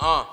Uh.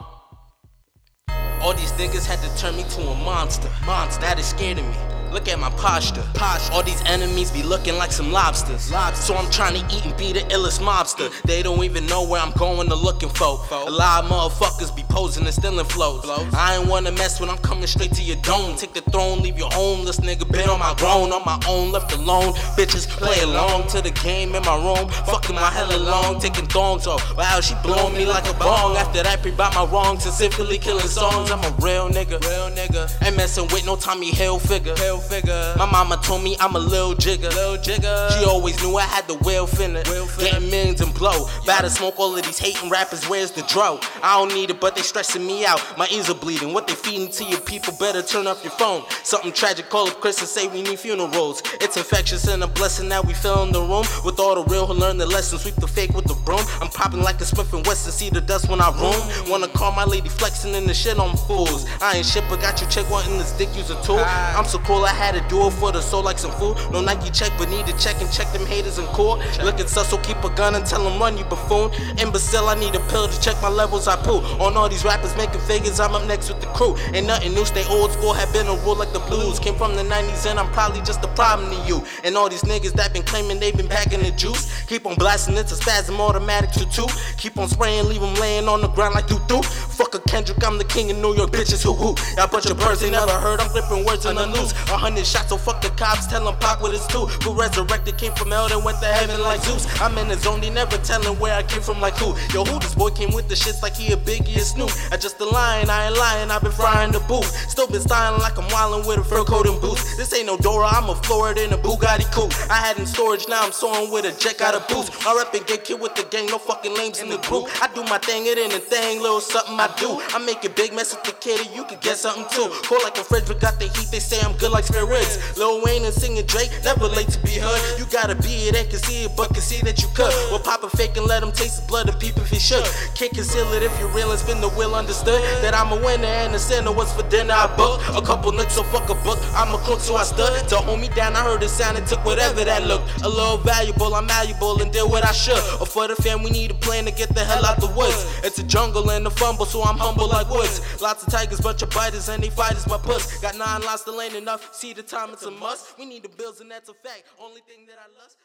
All these niggas had to turn me to a monster. Monster. That is scared of me. Look at my posture. posture. All these enemies be looking like some lobsters. Lobster. So I'm trying to eat and be the illest mobster. They don't even know where I'm going to looking for. A lot of motherfuckers be posing and stealing flows. I ain't wanna mess when I'm coming straight to your dome. Take the throne, leave your homeless, nigga. Been on my grown, on my own, left alone. Bitches play along to the game in my room. Fucking my hella long, taking thongs off. Wow, she blowing me like a bong. After that, pre by my wrongs, specifically killing songs. I'm a real nigga, real nigga. Ain't messing with no Tommy Hilfiger. Hill figure. My mama told me I'm a little jigger. Little jigger. She always knew I had the will finna. Getting millions and blow. Better smoke all of these hating rappers. Where's the dro? I don't need it, but they stressing me out. My ears are bleeding. What they feeding to your people? Better turn up your phone. Something tragic. Call up Chris and say we need funerals. It's infectious and a blessing that we fill in the room with all the real who learn the lesson. Sweep the fake with the broom. I'm popping like a Smith and Wesson. See the dust when I roam. Wanna call my lady flexing in the shit on fools. I ain't shit, but got you check wanting this dick use a tool. I'm so cool, I had to do it for the soul like some fool. No Nike check, but need to check and check them haters and cool. Looking sus, so keep a gun and tell them run, you buffoon. Imbecile, I need a pill to check my levels, I pull. On all these rappers making figures, I'm up next with the crew. Ain't nothing new, stay old school, have been a rule like the blues. Came from the 90s and I'm probably just a problem to you. And all these niggas that been claiming they been packing the juice. Keep on blasting, it's a spasm automatic to two. Keep on spraying, leave them laying on the ground like doo doo. Fuck a Kendrick, I'm the king of New York, bitches who who. Y'all bunch of birds they never heard, I'm flipping words in the news. A hundred shots, so fuck the cops, tell them Pac what it's do. Who resurrected, came from hell, then went to heaven like Zeus. I'm in the zone, they never telling where I came from like who. Yo, who this boy came with the shits like he a biggie and Snoop. I just a lion, I ain't lying, I've been frying the booth. Still been styling like I'm wildin' with a fur coat and boots. This ain't no Dora, I'm a Florida in a Bugatti coupe. I had in storage, now I'm soaring with a jet out of boots. I rep and get kid with the gang, no fucking lames in the group. I do my thing, it ain't a thing, little something I do. I make it big, mess with the kid, you can get something too. Cold like a fridge, but got the heat, they say I'm good like spirits. Lil Wayne and singing Drake, never late to be heard. You gotta be it, they can see it, but can see that you could. Well, pop a fake and let him taste his blood and peep if he should. Can't conceal it if you're real and spin the wheel, understood that I'm a winner and the sinner. What's for dinner? I book a couple nicks, so fuck a book. I'm a crook, so I stood to hold me down. I heard the sound and took whatever that looked. A little valuable, I'm malleable and did what I should. Or for the fam, we need a plan to get the hell out the woods. It's a jungle and a fumble, so I'm humble like woods. Lots of tigers, bunch of biters, and they fighters, my puss. Got nine lots to lane enough. See the time, it's a must. We need the bills, and that's a fact. Only thing that I lust.